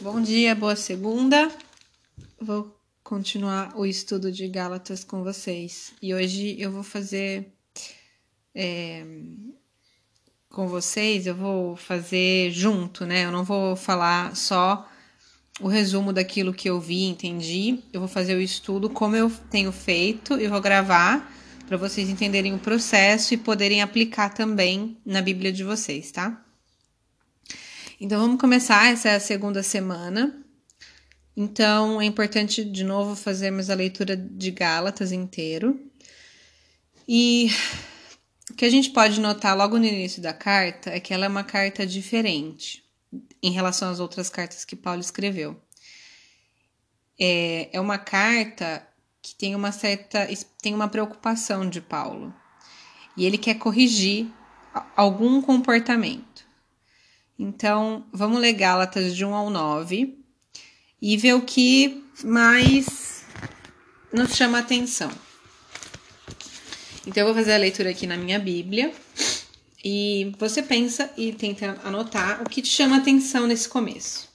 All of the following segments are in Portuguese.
Bom dia, boa segunda. Vou continuar o estudo de Gálatas com vocês. E hoje eu vou fazer é, com vocês, eu vou fazer junto, né? Eu não vou falar só o resumo daquilo que eu vi, entendi. Eu vou fazer o estudo como eu tenho feito e vou gravar para vocês entenderem o processo e poderem aplicar também na Bíblia de vocês, tá? Então vamos começar, essa é a segunda semana. Então é importante de novo fazermos a leitura de Gálatas inteiro. E o que a gente pode notar logo no início da carta é que ela é uma carta diferente em relação às outras cartas que Paulo escreveu. É, é uma carta que tem uma certa tem uma preocupação de Paulo. E ele quer corrigir algum comportamento. Então, vamos ler Gálatas de 1 ao 9 e ver o que mais nos chama atenção. Então, eu vou fazer a leitura aqui na minha Bíblia e você pensa e tenta anotar o que te chama atenção nesse começo.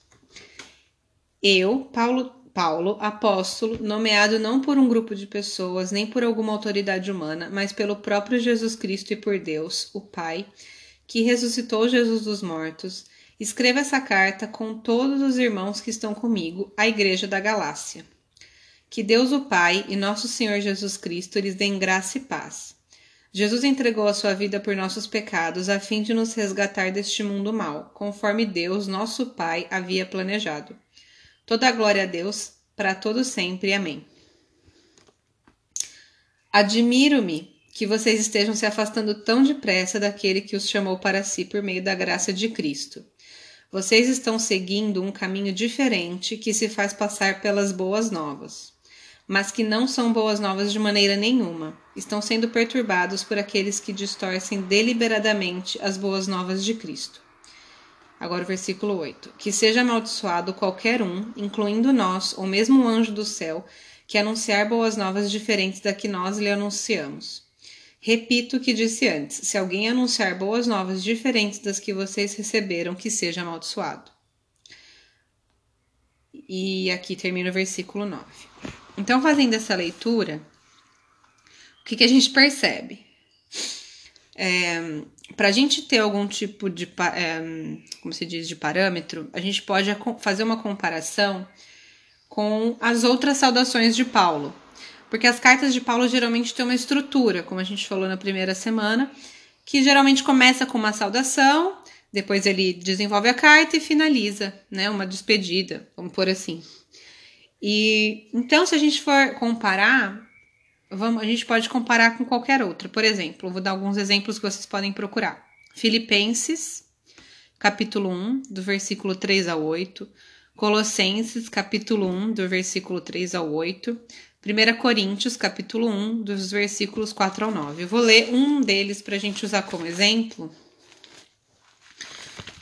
Eu, Paulo, Paulo, apóstolo, nomeado não por um grupo de pessoas, nem por alguma autoridade humana, mas pelo próprio Jesus Cristo e por Deus, o Pai, que ressuscitou Jesus dos mortos, escreva essa carta com todos os irmãos que estão comigo, à Igreja da Galácia. Que Deus o Pai e nosso Senhor Jesus Cristo lhes deem graça e paz. Jesus entregou a sua vida por nossos pecados, a fim de nos resgatar deste mundo mau, conforme Deus, nosso Pai, havia planejado. Toda a glória a Deus, para todo sempre. Amém. Admiro-me que vocês estejam se afastando tão depressa daquele que os chamou para si por meio da graça de Cristo. Vocês estão seguindo um caminho diferente que se faz passar pelas boas novas, mas que não são boas novas de maneira nenhuma. Estão sendo perturbados por aqueles que distorcem deliberadamente as boas novas de Cristo. Agora o versículo 8. Que seja amaldiçoado qualquer um, incluindo nós, ou mesmo o anjo do céu, que anunciar boas novas diferentes da que nós lhe anunciamos. Repito o que disse antes: se alguém anunciar boas novas diferentes das que vocês receberam, que seja amaldiçoado. E aqui termina o versículo 9. Então, fazendo essa leitura, o que, que a gente percebe? É, Para a gente ter algum tipo de, é, como se diz, de parâmetro, a gente pode fazer uma comparação com as outras saudações de Paulo. Porque as cartas de Paulo geralmente têm uma estrutura, como a gente falou na primeira semana, que geralmente começa com uma saudação, depois ele desenvolve a carta e finaliza, né, uma despedida, vamos por assim. E então, se a gente for comparar, vamos, a gente pode comparar com qualquer outra. Por exemplo, vou dar alguns exemplos que vocês podem procurar. Filipenses, capítulo 1, do versículo 3 a 8. Colossenses, capítulo 1, do versículo 3 ao 8. 1 Coríntios, capítulo 1, dos versículos 4 ao 9. Eu vou ler um deles para a gente usar como exemplo.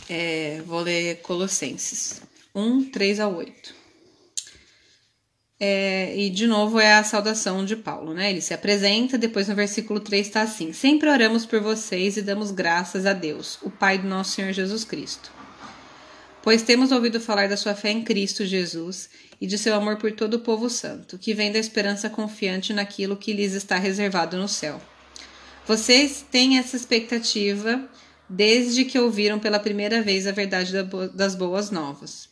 É, vou ler Colossenses 1, 3 a 8. É, e de novo é a saudação de Paulo, né? Ele se apresenta, depois no versículo 3 está assim: Sempre oramos por vocês e damos graças a Deus, o Pai do nosso Senhor Jesus Cristo. Pois temos ouvido falar da sua fé em Cristo Jesus e de seu amor por todo o povo santo, que vem da esperança confiante naquilo que lhes está reservado no céu. Vocês têm essa expectativa desde que ouviram pela primeira vez a verdade das boas novas.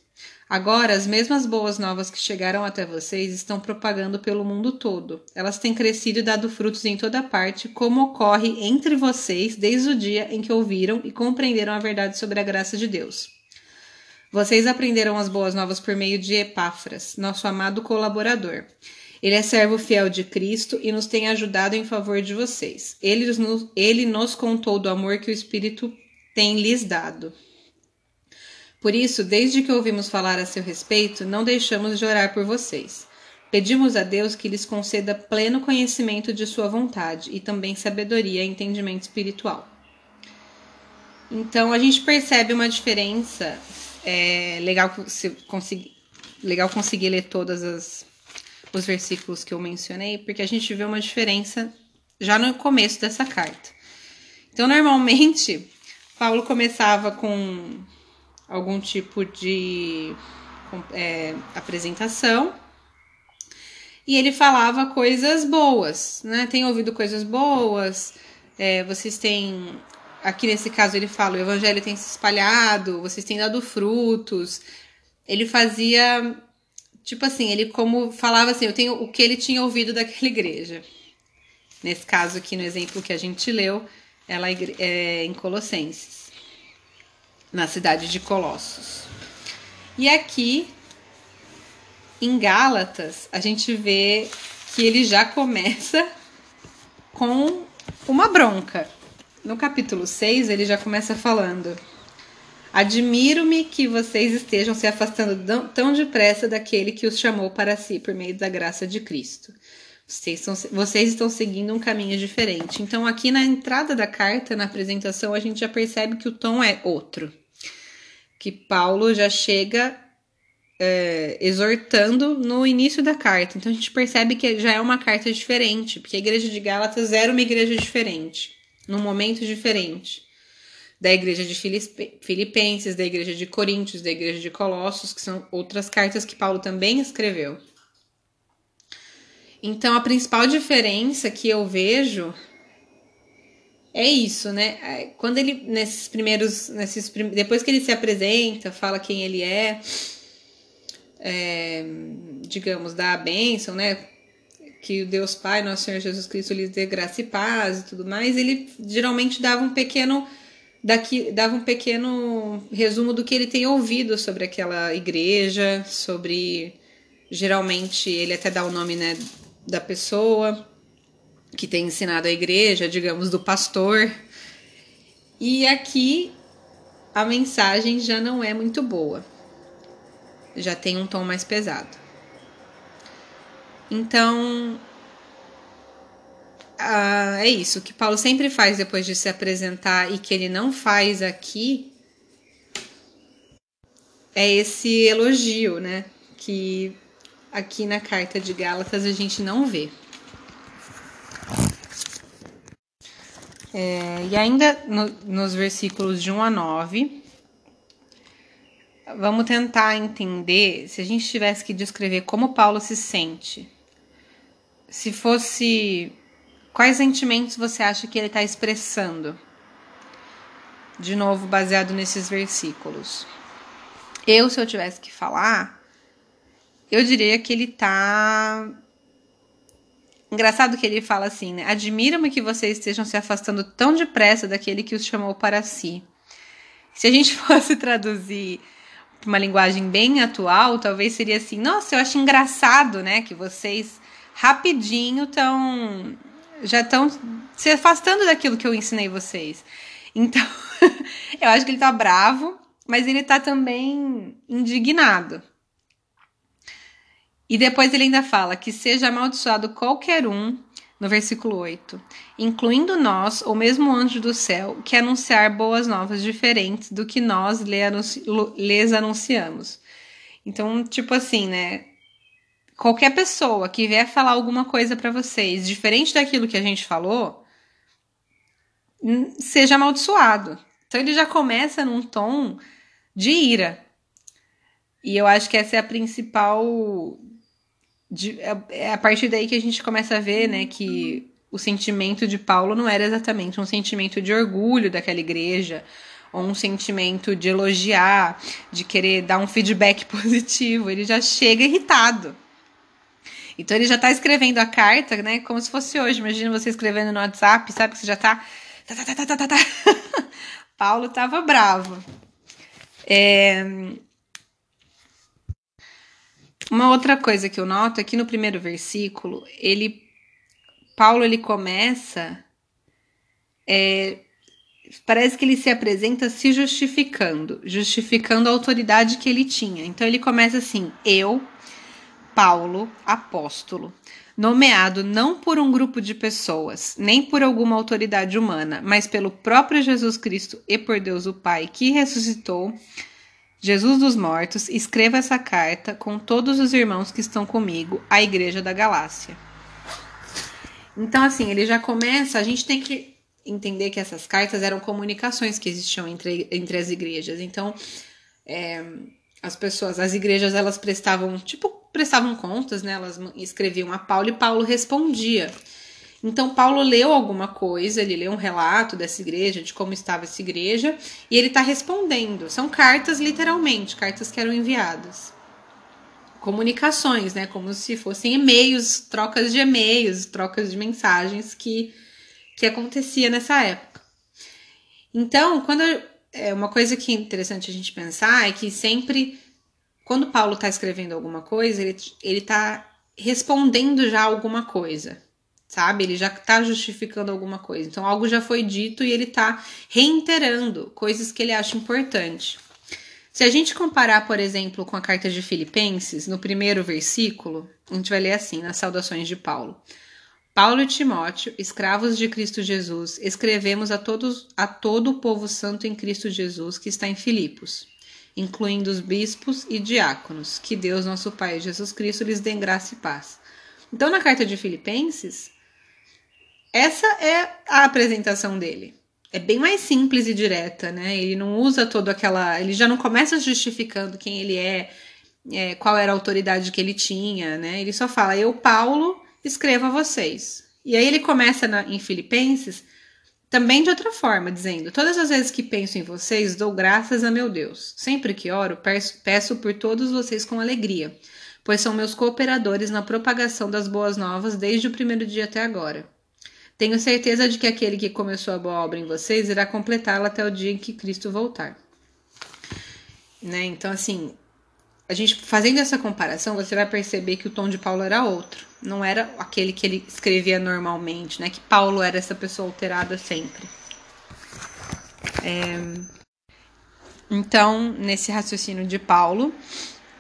Agora, as mesmas boas novas que chegaram até vocês estão propagando pelo mundo todo. Elas têm crescido e dado frutos em toda parte, como ocorre entre vocês desde o dia em que ouviram e compreenderam a verdade sobre a graça de Deus. Vocês aprenderam as boas novas por meio de Epáfras, nosso amado colaborador. Ele é servo fiel de Cristo e nos tem ajudado em favor de vocês. Ele nos, ele nos contou do amor que o Espírito tem lhes dado. Por isso, desde que ouvimos falar a seu respeito, não deixamos de orar por vocês. Pedimos a Deus que lhes conceda pleno conhecimento de sua vontade e também sabedoria e entendimento espiritual. Então, a gente percebe uma diferença é legal, conseguir, legal conseguir ler todos os versículos que eu mencionei, porque a gente vê uma diferença já no começo dessa carta. Então, normalmente, Paulo começava com algum tipo de é, apresentação e ele falava coisas boas, né? Tem ouvido coisas boas, é, vocês têm. Aqui nesse caso ele fala: o evangelho tem se espalhado, vocês têm dado frutos. Ele fazia. Tipo assim, ele como falava assim, eu tenho o que ele tinha ouvido daquela igreja. Nesse caso aqui, no exemplo que a gente leu, ela é em Colossenses, na cidade de Colossos. E aqui, em Gálatas, a gente vê que ele já começa com uma bronca. No capítulo 6, ele já começa falando: Admiro-me que vocês estejam se afastando tão depressa daquele que os chamou para si por meio da graça de Cristo. Vocês, são, vocês estão seguindo um caminho diferente. Então, aqui na entrada da carta, na apresentação, a gente já percebe que o tom é outro. Que Paulo já chega é, exortando no início da carta. Então, a gente percebe que já é uma carta diferente, porque a igreja de Gálatas era uma igreja diferente, num momento diferente. Da igreja de Filipenses, da igreja de Coríntios, da igreja de Colossos, que são outras cartas que Paulo também escreveu. Então, a principal diferença que eu vejo é isso, né? É, quando ele, nesses primeiros, nesses, depois que ele se apresenta, fala quem ele é, é digamos, dá a bênção, né? Que o Deus Pai, nosso Senhor Jesus Cristo, lhes dê graça e paz e tudo mais, ele geralmente dava um pequeno daqui dava um pequeno resumo do que ele tem ouvido sobre aquela igreja, sobre geralmente ele até dá o nome, né, da pessoa que tem ensinado a igreja, digamos, do pastor. E aqui a mensagem já não é muito boa, já tem um tom mais pesado. Então, é isso que Paulo sempre faz depois de se apresentar e que ele não faz aqui é esse elogio, né? Que aqui na carta de Gálatas a gente não vê. É, e ainda no, nos versículos de 1 a 9, vamos tentar entender se a gente tivesse que descrever como Paulo se sente. Se fosse. Quais sentimentos você acha que ele está expressando? De novo, baseado nesses versículos. Eu, se eu tivesse que falar, eu diria que ele tá. Engraçado que ele fala assim, né? Admira-me que vocês estejam se afastando tão depressa daquele que os chamou para si. Se a gente fosse traduzir para uma linguagem bem atual, talvez seria assim: nossa, eu acho engraçado, né? Que vocês rapidinho estão. já estão se afastando daquilo que eu ensinei vocês. Então, eu acho que ele tá bravo, mas ele tá também indignado. E depois ele ainda fala que seja amaldiçoado qualquer um, no versículo 8, incluindo nós, ou mesmo anjo do céu, que anunciar boas novas diferentes do que nós lhes anunciamos. Então, tipo assim, né? Qualquer pessoa que vier falar alguma coisa para vocês diferente daquilo que a gente falou, seja amaldiçoado. Então ele já começa num tom de ira. E eu acho que essa é a principal é, é a partir daí que a gente começa a ver, né, que o sentimento de Paulo não era exatamente um sentimento de orgulho daquela igreja, ou um sentimento de elogiar, de querer dar um feedback positivo. Ele já chega irritado. Então ele já está escrevendo a carta, né? Como se fosse hoje. Imagina você escrevendo no WhatsApp, sabe? Que você já está. Tá, tá, tá. Paulo estava bravo. É, uma outra coisa que eu noto é que no primeiro versículo, ele Paulo ele começa é, parece que ele se apresenta se justificando, justificando a autoridade que ele tinha. Então ele começa assim: Eu, Paulo, apóstolo, nomeado não por um grupo de pessoas, nem por alguma autoridade humana, mas pelo próprio Jesus Cristo e por Deus o Pai que ressuscitou Jesus dos mortos, escreva essa carta com todos os irmãos que estão comigo, à Igreja da Galácia. Então, assim, ele já começa. A gente tem que entender que essas cartas eram comunicações que existiam entre, entre as igrejas. Então, é, as pessoas, as igrejas, elas prestavam, tipo, prestavam contas, né? Elas escreviam a Paulo e Paulo respondia. Então, Paulo leu alguma coisa, ele leu um relato dessa igreja, de como estava essa igreja, e ele está respondendo. São cartas, literalmente, cartas que eram enviadas. Comunicações, né? Como se fossem e-mails, trocas de e-mails, trocas de mensagens que, que acontecia nessa época. Então, quando é uma coisa que é interessante a gente pensar é que sempre, quando Paulo está escrevendo alguma coisa, ele está respondendo já alguma coisa sabe? Ele já está justificando alguma coisa. Então, algo já foi dito e ele está reiterando coisas que ele acha importante. Se a gente comparar, por exemplo, com a carta de Filipenses, no primeiro versículo, a gente vai ler assim, nas saudações de Paulo. Paulo e Timóteo, escravos de Cristo Jesus, escrevemos a todos a todo o povo santo em Cristo Jesus que está em Filipos, incluindo os bispos e diáconos. Que Deus, nosso Pai Jesus Cristo, lhes dê graça e paz. Então, na carta de Filipenses, essa é a apresentação dele. É bem mais simples e direta, né? Ele não usa toda aquela. Ele já não começa justificando quem ele é, é, qual era a autoridade que ele tinha, né? Ele só fala: Eu, Paulo, escrevo a vocês. E aí ele começa na, em Filipenses também de outra forma, dizendo: Todas as vezes que penso em vocês, dou graças a meu Deus. Sempre que oro, peço, por todos vocês com alegria, pois são meus cooperadores na propagação das boas novas desde o primeiro dia até agora. Tenho certeza de que aquele que começou a boa obra em vocês irá completá-la até o dia em que Cristo voltar. Né? Então, assim, a gente fazendo essa comparação, você vai perceber que o tom de Paulo era outro. Não era aquele que ele escrevia normalmente, né? Que Paulo era essa pessoa alterada sempre. É... Então, nesse raciocínio de Paulo,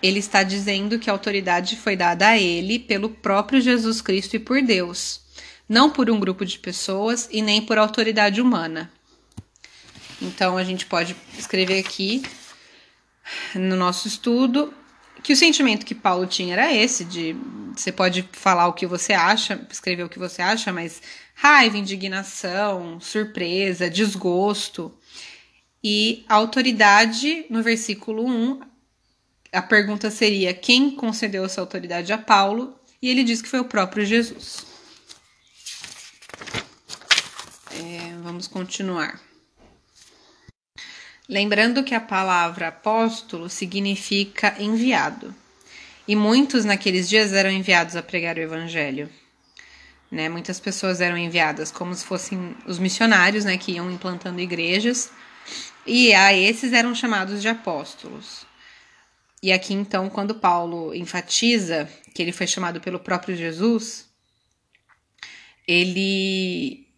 ele está dizendo que a autoridade foi dada a ele pelo próprio Jesus Cristo e por Deus não por um grupo de pessoas e nem por autoridade humana. Então a gente pode escrever aqui no nosso estudo que o sentimento que Paulo tinha era esse de você pode falar o que você acha, escrever o que você acha, mas raiva, indignação, surpresa, desgosto. E a autoridade, no versículo 1, a pergunta seria: quem concedeu essa autoridade a Paulo? E ele diz que foi o próprio Jesus. É, vamos continuar. Lembrando que a palavra apóstolo significa enviado. E muitos naqueles dias eram enviados a pregar o evangelho. Né? Muitas pessoas eram enviadas como se fossem os missionários, né, que iam implantando igrejas. E a esses eram chamados de apóstolos. E aqui então, quando Paulo enfatiza que ele foi chamado pelo próprio Jesus, ele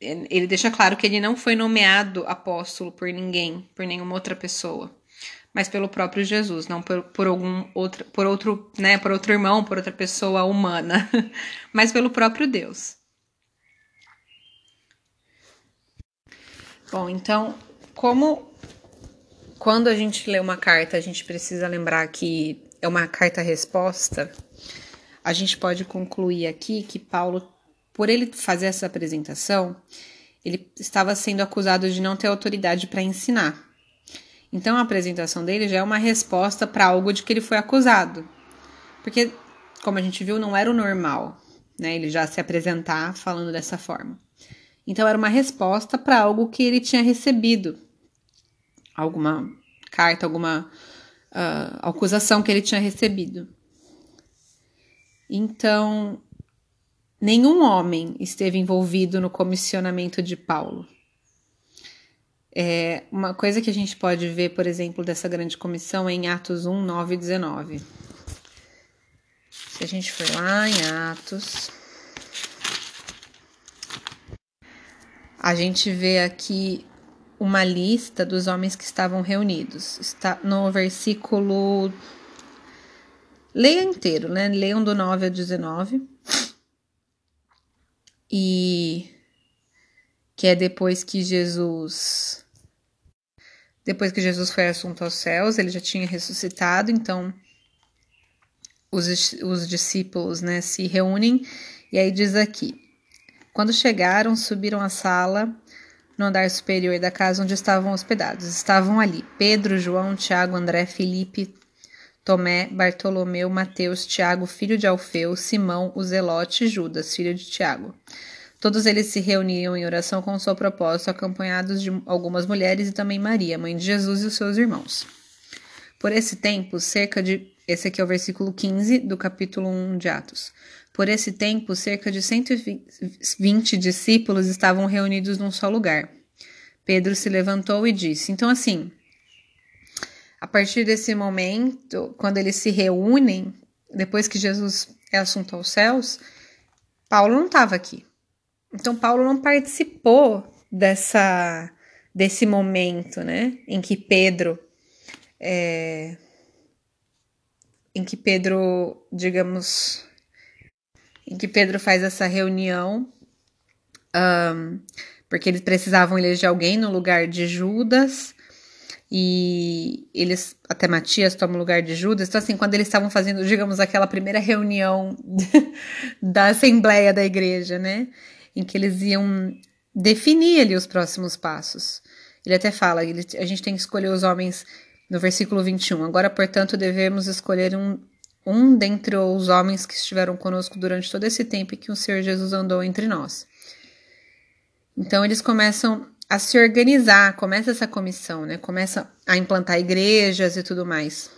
ele deixa claro que ele não foi nomeado apóstolo por ninguém, por nenhuma outra pessoa, mas pelo próprio Jesus, não por, por algum outro, por outro, né, por outro irmão, por outra pessoa humana, mas pelo próprio Deus. Bom, então, como quando a gente lê uma carta, a gente precisa lembrar que é uma carta-resposta, a gente pode concluir aqui que Paulo por ele fazer essa apresentação, ele estava sendo acusado de não ter autoridade para ensinar. Então a apresentação dele já é uma resposta para algo de que ele foi acusado. Porque, como a gente viu, não era o normal, né? Ele já se apresentar falando dessa forma. Então era uma resposta para algo que ele tinha recebido. Alguma carta, alguma uh, acusação que ele tinha recebido. Então, Nenhum homem esteve envolvido no comissionamento de Paulo. É, uma coisa que a gente pode ver, por exemplo, dessa grande comissão é em Atos 1, 9 e 19. Se a gente for lá em Atos, a gente vê aqui uma lista dos homens que estavam reunidos. Está no versículo. Leia inteiro, né? Leiam do 9 ao 19 e que é depois que Jesus depois que Jesus foi assunto aos céus, ele já tinha ressuscitado, então os, os discípulos né, se reúnem, e aí diz aqui: quando chegaram, subiram à sala no andar superior da casa onde estavam hospedados. Estavam ali Pedro, João, Tiago, André, Felipe, Tomé, Bartolomeu, Mateus, Tiago, filho de Alfeu, Simão, o Zelote e Judas, filho de Tiago. Todos eles se reuniam em oração com o seu propósito, acompanhados de algumas mulheres e também Maria, mãe de Jesus e os seus irmãos. Por esse tempo, cerca de. Esse aqui é o versículo 15 do capítulo 1 de Atos. Por esse tempo, cerca de 120 discípulos estavam reunidos num só lugar. Pedro se levantou e disse: Então, assim, a partir desse momento, quando eles se reúnem, depois que Jesus é assunto aos céus, Paulo não estava aqui. Então Paulo não participou dessa desse momento, né, em que Pedro é, em que Pedro, digamos, em que Pedro faz essa reunião, um, porque eles precisavam eleger alguém no lugar de Judas e eles até Matias toma o lugar de Judas. Então, assim, quando eles estavam fazendo, digamos, aquela primeira reunião da assembleia da igreja, né? Em que eles iam definir ali os próximos passos. Ele até fala, ele, a gente tem que escolher os homens no versículo 21. Agora, portanto, devemos escolher um, um dentre os homens que estiveram conosco durante todo esse tempo que o Senhor Jesus andou entre nós. Então, eles começam a se organizar, começa essa comissão, né? Começa a implantar igrejas e tudo mais.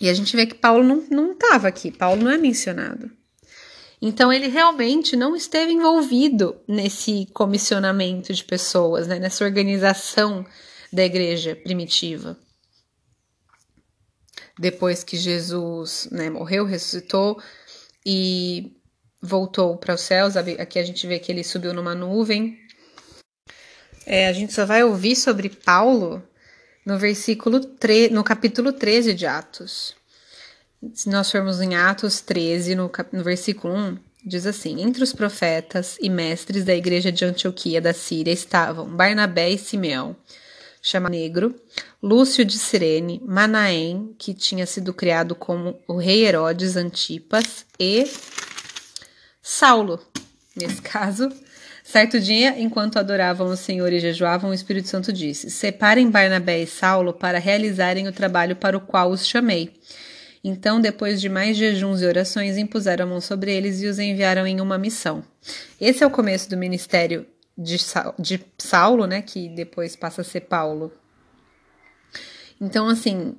E a gente vê que Paulo não estava aqui, Paulo não é mencionado. Então ele realmente não esteve envolvido nesse comissionamento de pessoas, né? nessa organização da igreja primitiva. Depois que Jesus né, morreu, ressuscitou e voltou para os céus, aqui a gente vê que ele subiu numa nuvem é, a gente só vai ouvir sobre Paulo no versículo 3, no capítulo 13 de Atos. Se nós formos em Atos 13, no, no versículo 1, diz assim: Entre os profetas e mestres da igreja de Antioquia da Síria estavam Barnabé e Simeão, chamado Negro, Lúcio de Cirene, Manaém, que tinha sido criado como o rei Herodes Antipas, e Saulo, nesse caso, Certo dia, enquanto adoravam o Senhor e jejuavam, o Espírito Santo disse: Separem Barnabé e Saulo para realizarem o trabalho para o qual os chamei. Então, depois de mais jejuns e orações, impuseram a mão sobre eles e os enviaram em uma missão. Esse é o começo do ministério de, de Saulo, né, que depois passa a ser Paulo. Então, assim,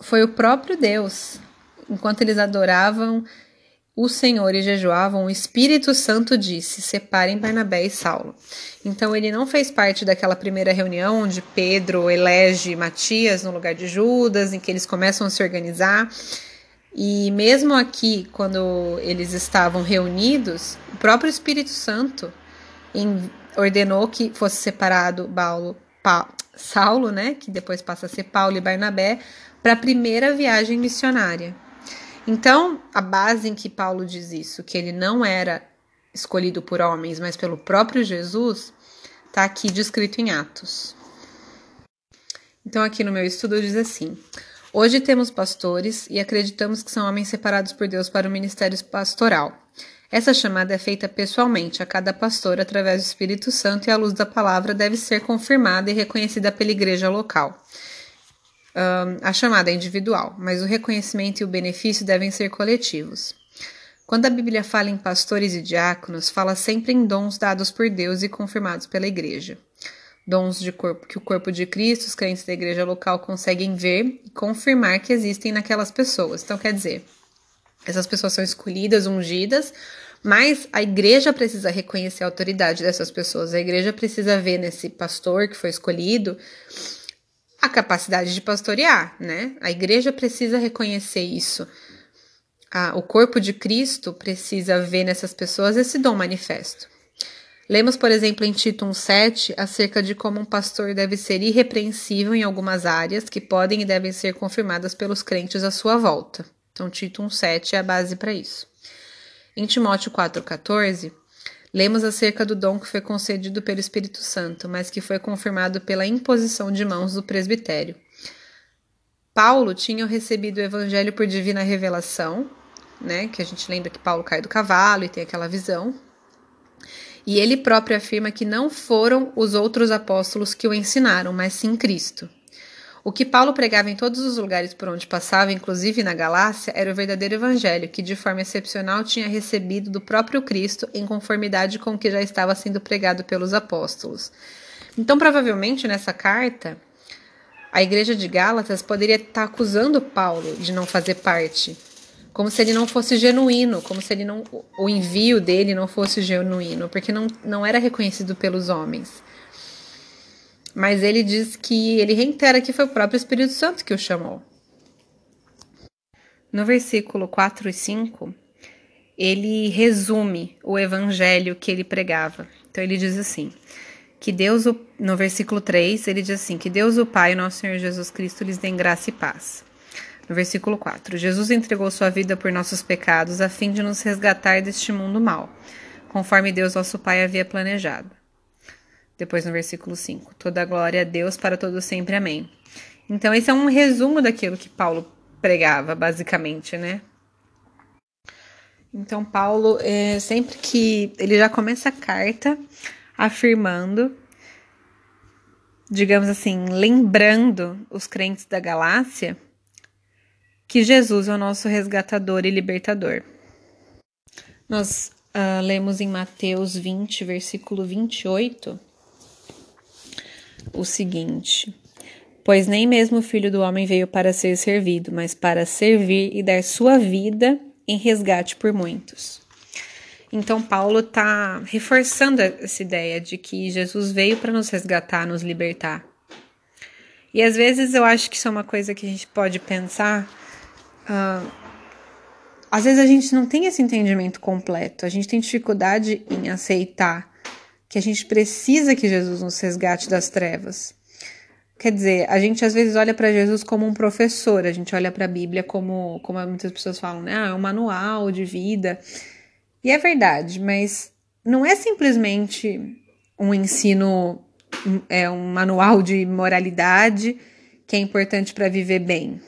foi o próprio Deus, enquanto eles adoravam o Senhor e jejuavam, o Espírito Santo disse: separem Barnabé e Saulo. Então ele não fez parte daquela primeira reunião onde Pedro elege Matias no lugar de Judas, em que eles começam a se organizar. E mesmo aqui, quando eles estavam reunidos, o próprio Espírito Santo ordenou que fosse separado Paulo, pa, Saulo, né, que depois passa a ser Paulo e Barnabé, para a primeira viagem missionária. Então, a base em que Paulo diz isso, que ele não era escolhido por homens, mas pelo próprio Jesus, está aqui descrito em Atos. Então, aqui no meu estudo diz assim: Hoje temos pastores e acreditamos que são homens separados por Deus para o ministério pastoral. Essa chamada é feita pessoalmente a cada pastor através do Espírito Santo e a luz da palavra deve ser confirmada e reconhecida pela igreja local a chamada é individual, mas o reconhecimento e o benefício devem ser coletivos. Quando a Bíblia fala em pastores e diáconos, fala sempre em dons dados por Deus e confirmados pela igreja. Dons de corpo que o corpo de Cristo, os crentes da igreja local conseguem ver e confirmar que existem naquelas pessoas. Então, quer dizer, essas pessoas são escolhidas, ungidas, mas a igreja precisa reconhecer a autoridade dessas pessoas. A igreja precisa ver nesse pastor que foi escolhido a capacidade de pastorear, né? A igreja precisa reconhecer isso. A, o corpo de Cristo precisa ver nessas pessoas esse dom manifesto. Lemos, por exemplo, em Tito 1,7 acerca de como um pastor deve ser irrepreensível em algumas áreas que podem e devem ser confirmadas pelos crentes à sua volta. Então, Tito 1,7 é a base para isso. Em Timóteo 4,14, Lemos acerca do dom que foi concedido pelo Espírito Santo, mas que foi confirmado pela imposição de mãos do presbitério. Paulo tinha recebido o evangelho por divina revelação, né? Que a gente lembra que Paulo cai do cavalo e tem aquela visão. E ele próprio afirma que não foram os outros apóstolos que o ensinaram, mas sim Cristo. O que Paulo pregava em todos os lugares por onde passava, inclusive na Galácia, era o verdadeiro evangelho, que de forma excepcional tinha recebido do próprio Cristo em conformidade com o que já estava sendo pregado pelos apóstolos. Então, provavelmente nessa carta, a igreja de Gálatas poderia estar acusando Paulo de não fazer parte, como se ele não fosse genuíno, como se ele não o envio dele não fosse genuíno, porque não, não era reconhecido pelos homens. Mas ele diz que ele reitera que foi o próprio Espírito Santo que o chamou. No versículo 4 e 5, ele resume o evangelho que ele pregava. Então ele diz assim: que Deus, no versículo 3, ele diz assim: que Deus, o Pai, nosso Senhor Jesus Cristo, lhes dê graça e paz. No versículo 4, Jesus entregou sua vida por nossos pecados a fim de nos resgatar deste mundo mal, conforme Deus, nosso Pai, havia planejado. Depois no versículo 5, toda glória a Deus para todo sempre. Amém. Então esse é um resumo daquilo que Paulo pregava, basicamente, né? Então Paulo, é, sempre que ele já começa a carta afirmando, digamos assim, lembrando os crentes da Galácia que Jesus é o nosso resgatador e libertador. Nós uh, lemos em Mateus 20, versículo 28 o seguinte: Pois nem mesmo o filho do homem veio para ser servido, mas para servir e dar sua vida em resgate por muitos. Então, Paulo está reforçando essa ideia de que Jesus veio para nos resgatar, nos libertar. E às vezes eu acho que isso é uma coisa que a gente pode pensar. Uh, às vezes a gente não tem esse entendimento completo, a gente tem dificuldade em aceitar que a gente precisa que Jesus nos resgate das trevas. Quer dizer, a gente às vezes olha para Jesus como um professor, a gente olha para a Bíblia como, como muitas pessoas falam, né? Ah, é um manual de vida. E é verdade, mas não é simplesmente um ensino, é um manual de moralidade que é importante para viver bem.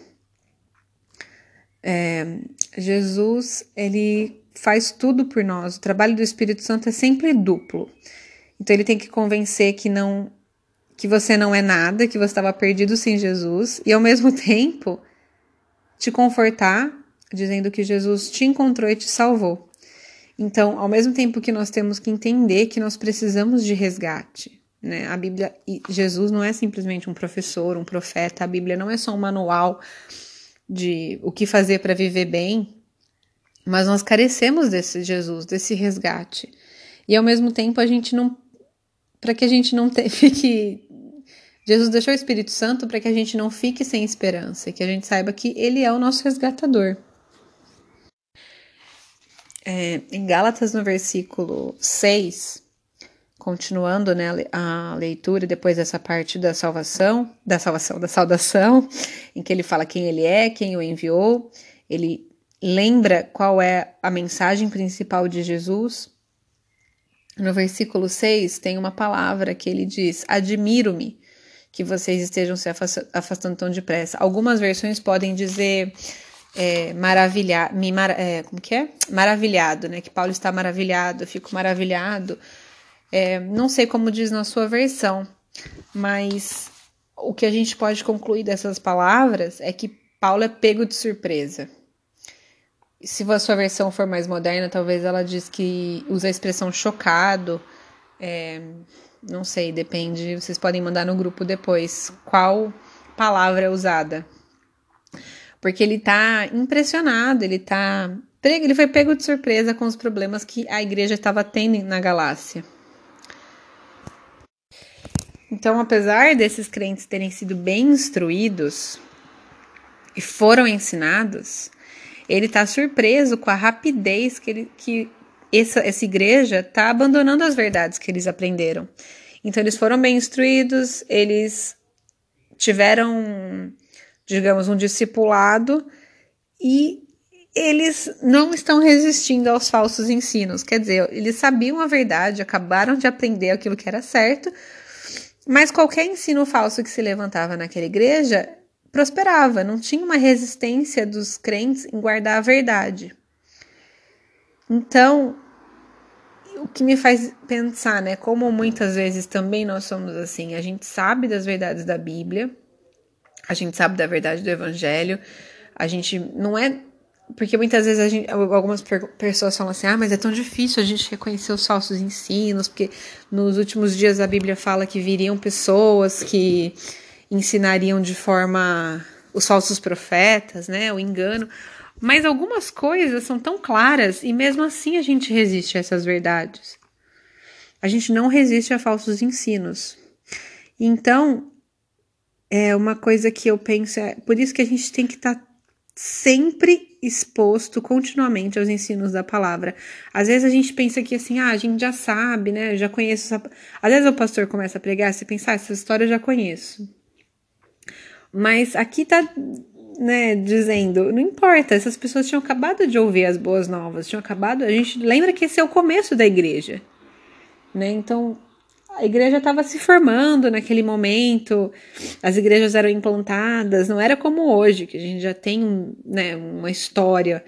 É, Jesus, ele faz tudo por nós. O trabalho do Espírito Santo é sempre duplo. Então ele tem que convencer que não que você não é nada, que você estava perdido sem Jesus, e ao mesmo tempo te confortar, dizendo que Jesus te encontrou e te salvou. Então, ao mesmo tempo que nós temos que entender que nós precisamos de resgate, né? A Bíblia, Jesus não é simplesmente um professor, um profeta, a Bíblia não é só um manual de o que fazer para viver bem, mas nós carecemos desse Jesus, desse resgate. E ao mesmo tempo a gente não para que a gente não te, fique. Jesus deixou o Espírito Santo para que a gente não fique sem esperança, que a gente saiba que Ele é o nosso resgatador. É, em Gálatas, no versículo 6, continuando né, a leitura depois dessa parte da salvação, da salvação, da saudação, em que ele fala quem ele é, quem o enviou, ele lembra qual é a mensagem principal de Jesus, no versículo 6 tem uma palavra que ele diz: Admiro-me que vocês estejam se afastando tão depressa. Algumas versões podem dizer é, maravilhar, me mar, é, como que é? Maravilhado, né? Que Paulo está maravilhado, eu fico maravilhado. É, não sei como diz na sua versão, mas o que a gente pode concluir dessas palavras é que Paulo é pego de surpresa se a sua versão for mais moderna, talvez ela diz que usa a expressão chocado. É, não sei, depende. Vocês podem mandar no grupo depois qual palavra é usada. Porque ele tá impressionado, ele tá. Ele foi pego de surpresa com os problemas que a igreja estava tendo na Galácia. Então, apesar desses crentes terem sido bem instruídos e foram ensinados, ele está surpreso com a rapidez que, ele, que essa, essa igreja está abandonando as verdades que eles aprenderam. Então, eles foram bem instruídos, eles tiveram, digamos, um discipulado e eles não estão resistindo aos falsos ensinos. Quer dizer, eles sabiam a verdade, acabaram de aprender aquilo que era certo, mas qualquer ensino falso que se levantava naquela igreja prosperava, não tinha uma resistência dos crentes em guardar a verdade. Então, o que me faz pensar, né? Como muitas vezes também nós somos assim, a gente sabe das verdades da Bíblia, a gente sabe da verdade do Evangelho, a gente não é. Porque muitas vezes gente, algumas pessoas falam assim: ah, mas é tão difícil a gente reconhecer os falsos ensinos, porque nos últimos dias a Bíblia fala que viriam pessoas que ensinariam de forma os falsos profetas, né? O engano. Mas algumas coisas são tão claras e mesmo assim a gente resiste a essas verdades. A gente não resiste a falsos ensinos. Então, é uma coisa que eu penso, é por isso que a gente tem que estar tá sempre exposto continuamente aos ensinos da palavra. Às vezes a gente pensa que assim, ah, a gente já sabe, né? Já conheço essa... Às vezes o pastor começa a pregar, você pensa, ah, essa história eu já conheço. Mas aqui tá, né, dizendo, não importa, essas pessoas tinham acabado de ouvir as boas novas, tinham acabado, a gente lembra que esse é o começo da igreja, né? Então, a igreja estava se formando naquele momento, as igrejas eram implantadas, não era como hoje, que a gente já tem né, uma história.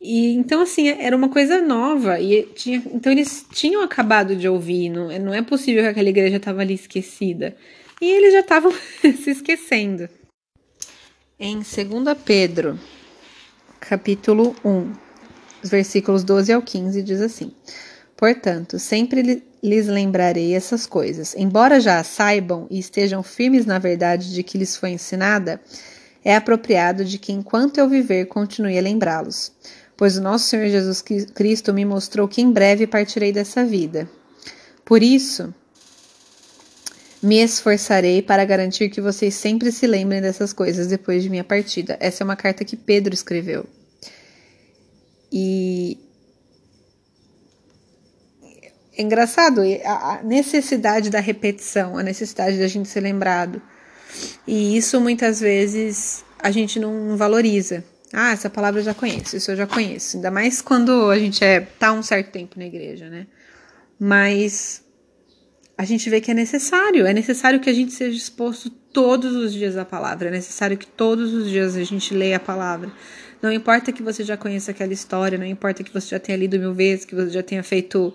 E então, assim, era uma coisa nova, e tinha, então eles tinham acabado de ouvir, não, não é possível que aquela igreja estava ali esquecida e eles já estavam se esquecendo. Em 2 Pedro, capítulo 1, os versículos 12 ao 15, diz assim: Portanto, sempre lhes lembrarei essas coisas. Embora já saibam e estejam firmes na verdade de que lhes foi ensinada, é apropriado de que, enquanto eu viver, continue a lembrá-los. Pois o nosso Senhor Jesus Cristo me mostrou que em breve partirei dessa vida. Por isso, me esforçarei para garantir que vocês sempre se lembrem dessas coisas depois de minha partida. Essa é uma carta que Pedro escreveu. E é engraçado a necessidade da repetição, a necessidade da gente ser lembrado. E isso muitas vezes a gente não valoriza. Ah, essa palavra eu já conheço, isso eu já conheço. Ainda mais quando a gente é tá um certo tempo na igreja, né? Mas a gente vê que é necessário. É necessário que a gente seja exposto todos os dias à palavra. É necessário que todos os dias a gente leia a palavra. Não importa que você já conheça aquela história, não importa que você já tenha lido mil vezes, que você já tenha feito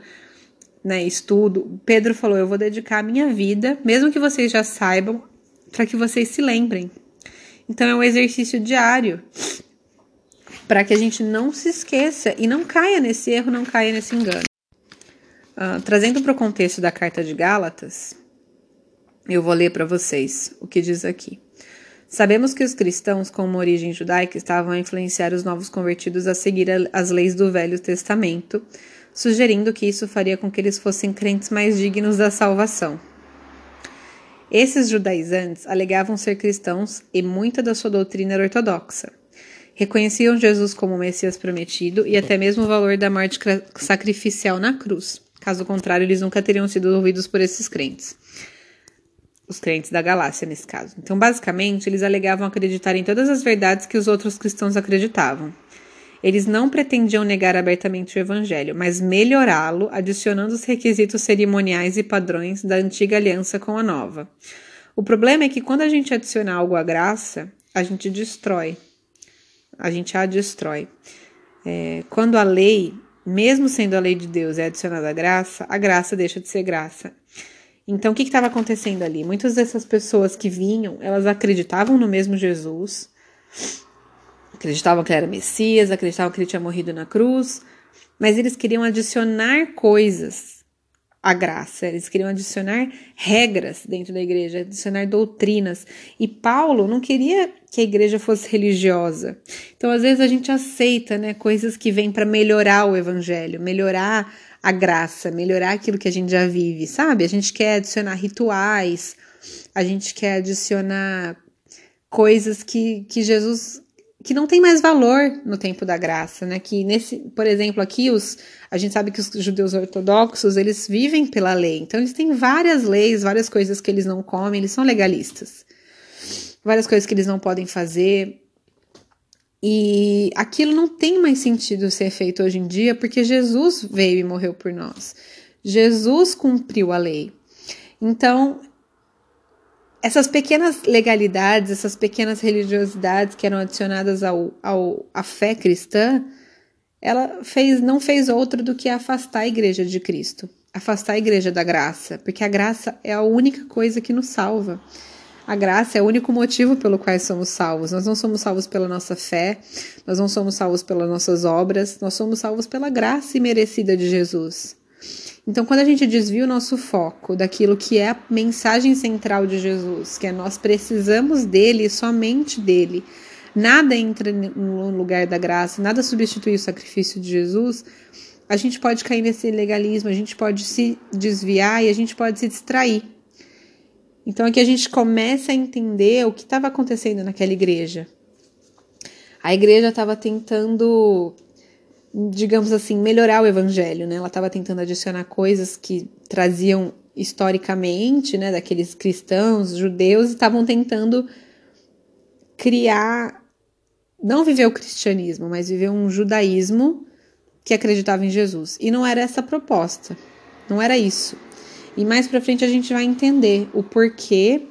né, estudo. Pedro falou: Eu vou dedicar a minha vida, mesmo que vocês já saibam, para que vocês se lembrem. Então é um exercício diário para que a gente não se esqueça e não caia nesse erro, não caia nesse engano. Uh, trazendo para o contexto da carta de Gálatas, eu vou ler para vocês o que diz aqui. Sabemos que os cristãos com uma origem judaica estavam a influenciar os novos convertidos a seguir as leis do Velho Testamento, sugerindo que isso faria com que eles fossem crentes mais dignos da salvação. Esses judaizantes alegavam ser cristãos e muita da sua doutrina era ortodoxa. Reconheciam Jesus como o Messias prometido e até mesmo o valor da morte sacrificial na cruz. Caso contrário, eles nunca teriam sido ouvidos por esses crentes. Os crentes da Galácia, nesse caso. Então, basicamente, eles alegavam acreditar em todas as verdades que os outros cristãos acreditavam. Eles não pretendiam negar abertamente o evangelho, mas melhorá-lo, adicionando os requisitos cerimoniais e padrões da antiga aliança com a nova. O problema é que quando a gente adiciona algo à graça, a gente destrói. A gente a destrói. É, quando a lei mesmo sendo a lei de Deus é adicionada a graça, a graça deixa de ser graça. Então, o que estava acontecendo ali? Muitas dessas pessoas que vinham, elas acreditavam no mesmo Jesus, acreditavam que era Messias, acreditavam que ele tinha morrido na cruz, mas eles queriam adicionar coisas a graça, eles queriam adicionar regras dentro da igreja, adicionar doutrinas. E Paulo não queria que a igreja fosse religiosa. Então, às vezes, a gente aceita né, coisas que vêm para melhorar o evangelho, melhorar a graça, melhorar aquilo que a gente já vive, sabe? A gente quer adicionar rituais, a gente quer adicionar coisas que, que Jesus que não tem mais valor no tempo da graça, né? Que nesse, por exemplo, aqui os a gente sabe que os judeus ortodoxos, eles vivem pela lei. Então eles têm várias leis, várias coisas que eles não comem, eles são legalistas. Várias coisas que eles não podem fazer. E aquilo não tem mais sentido ser feito hoje em dia, porque Jesus veio e morreu por nós. Jesus cumpriu a lei. Então, essas pequenas legalidades, essas pequenas religiosidades que eram adicionadas ao, ao, à fé cristã, ela fez, não fez outra do que afastar a igreja de Cristo, afastar a igreja da graça, porque a graça é a única coisa que nos salva. A graça é o único motivo pelo qual somos salvos. Nós não somos salvos pela nossa fé, nós não somos salvos pelas nossas obras, nós somos salvos pela graça imerecida de Jesus. Então, quando a gente desvia o nosso foco daquilo que é a mensagem central de Jesus, que é nós precisamos dele somente dele, nada entra no lugar da graça, nada substitui o sacrifício de Jesus, a gente pode cair nesse legalismo, a gente pode se desviar e a gente pode se distrair. Então aqui a gente começa a entender o que estava acontecendo naquela igreja. A igreja estava tentando, digamos assim, melhorar o evangelho, né? Ela estava tentando adicionar coisas que traziam historicamente, né, daqueles cristãos, judeus, estavam tentando criar, não viver o cristianismo, mas viver um judaísmo que acreditava em Jesus. E não era essa a proposta, não era isso. E mais para frente a gente vai entender o porquê,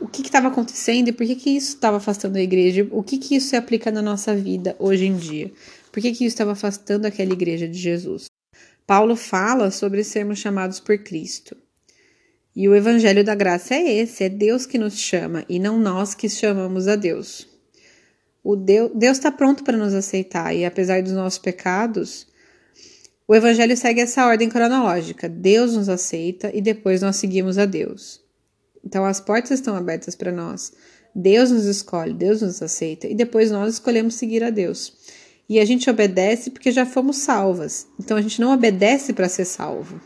o que estava acontecendo e por que, que isso estava afastando a igreja, o que, que isso se aplica na nossa vida hoje em dia. Por que, que isso estava afastando aquela igreja de Jesus? Paulo fala sobre sermos chamados por Cristo. E o evangelho da graça é esse, é Deus que nos chama e não nós que chamamos a Deus. O Deus está pronto para nos aceitar e apesar dos nossos pecados, o evangelho segue essa ordem cronológica. Deus nos aceita e depois nós seguimos a Deus. Então as portas estão abertas para nós. Deus nos escolhe, Deus nos aceita e depois nós escolhemos seguir a Deus. E a gente obedece porque já fomos salvas. Então a gente não obedece para ser salvo.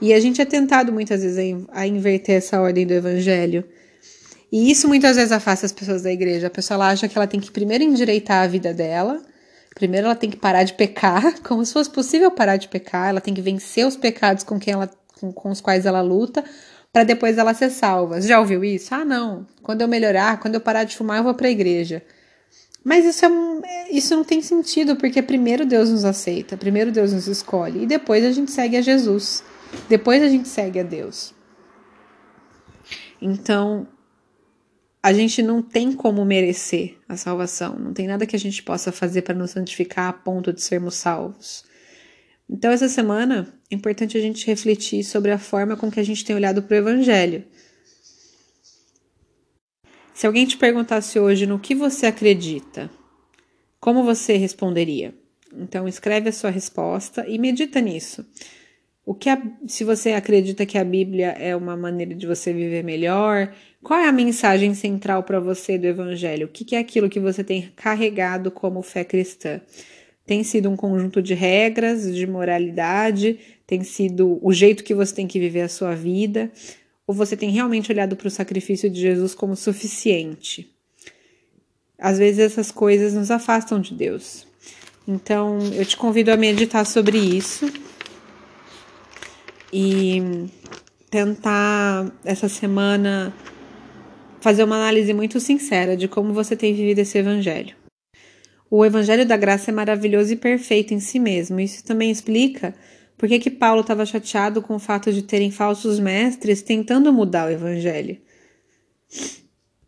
E a gente é tentado muitas vezes a inverter essa ordem do evangelho. E isso muitas vezes afasta as pessoas da igreja. A pessoa acha que ela tem que primeiro endireitar a vida dela Primeiro ela tem que parar de pecar, como se fosse possível parar de pecar, ela tem que vencer os pecados com quem ela com, com os quais ela luta, para depois ela ser salva. Já ouviu isso? Ah, não. Quando eu melhorar, quando eu parar de fumar, eu vou para a igreja. Mas isso, é, isso não tem sentido, porque primeiro Deus nos aceita, primeiro Deus nos escolhe, e depois a gente segue a Jesus, depois a gente segue a Deus. Então, a gente não tem como merecer a salvação, não tem nada que a gente possa fazer para nos santificar a ponto de sermos salvos. Então, essa semana é importante a gente refletir sobre a forma com que a gente tem olhado para o Evangelho. Se alguém te perguntasse hoje no que você acredita, como você responderia? Então, escreve a sua resposta e medita nisso. O que a, se você acredita que a Bíblia é uma maneira de você viver melhor, qual é a mensagem central para você do Evangelho? O que é aquilo que você tem carregado como fé cristã? Tem sido um conjunto de regras, de moralidade? Tem sido o jeito que você tem que viver a sua vida? Ou você tem realmente olhado para o sacrifício de Jesus como suficiente? Às vezes essas coisas nos afastam de Deus. Então, eu te convido a meditar sobre isso e tentar essa semana fazer uma análise muito sincera de como você tem vivido esse evangelho. O evangelho da graça é maravilhoso e perfeito em si mesmo. Isso também explica por que Paulo estava chateado com o fato de terem falsos mestres tentando mudar o evangelho.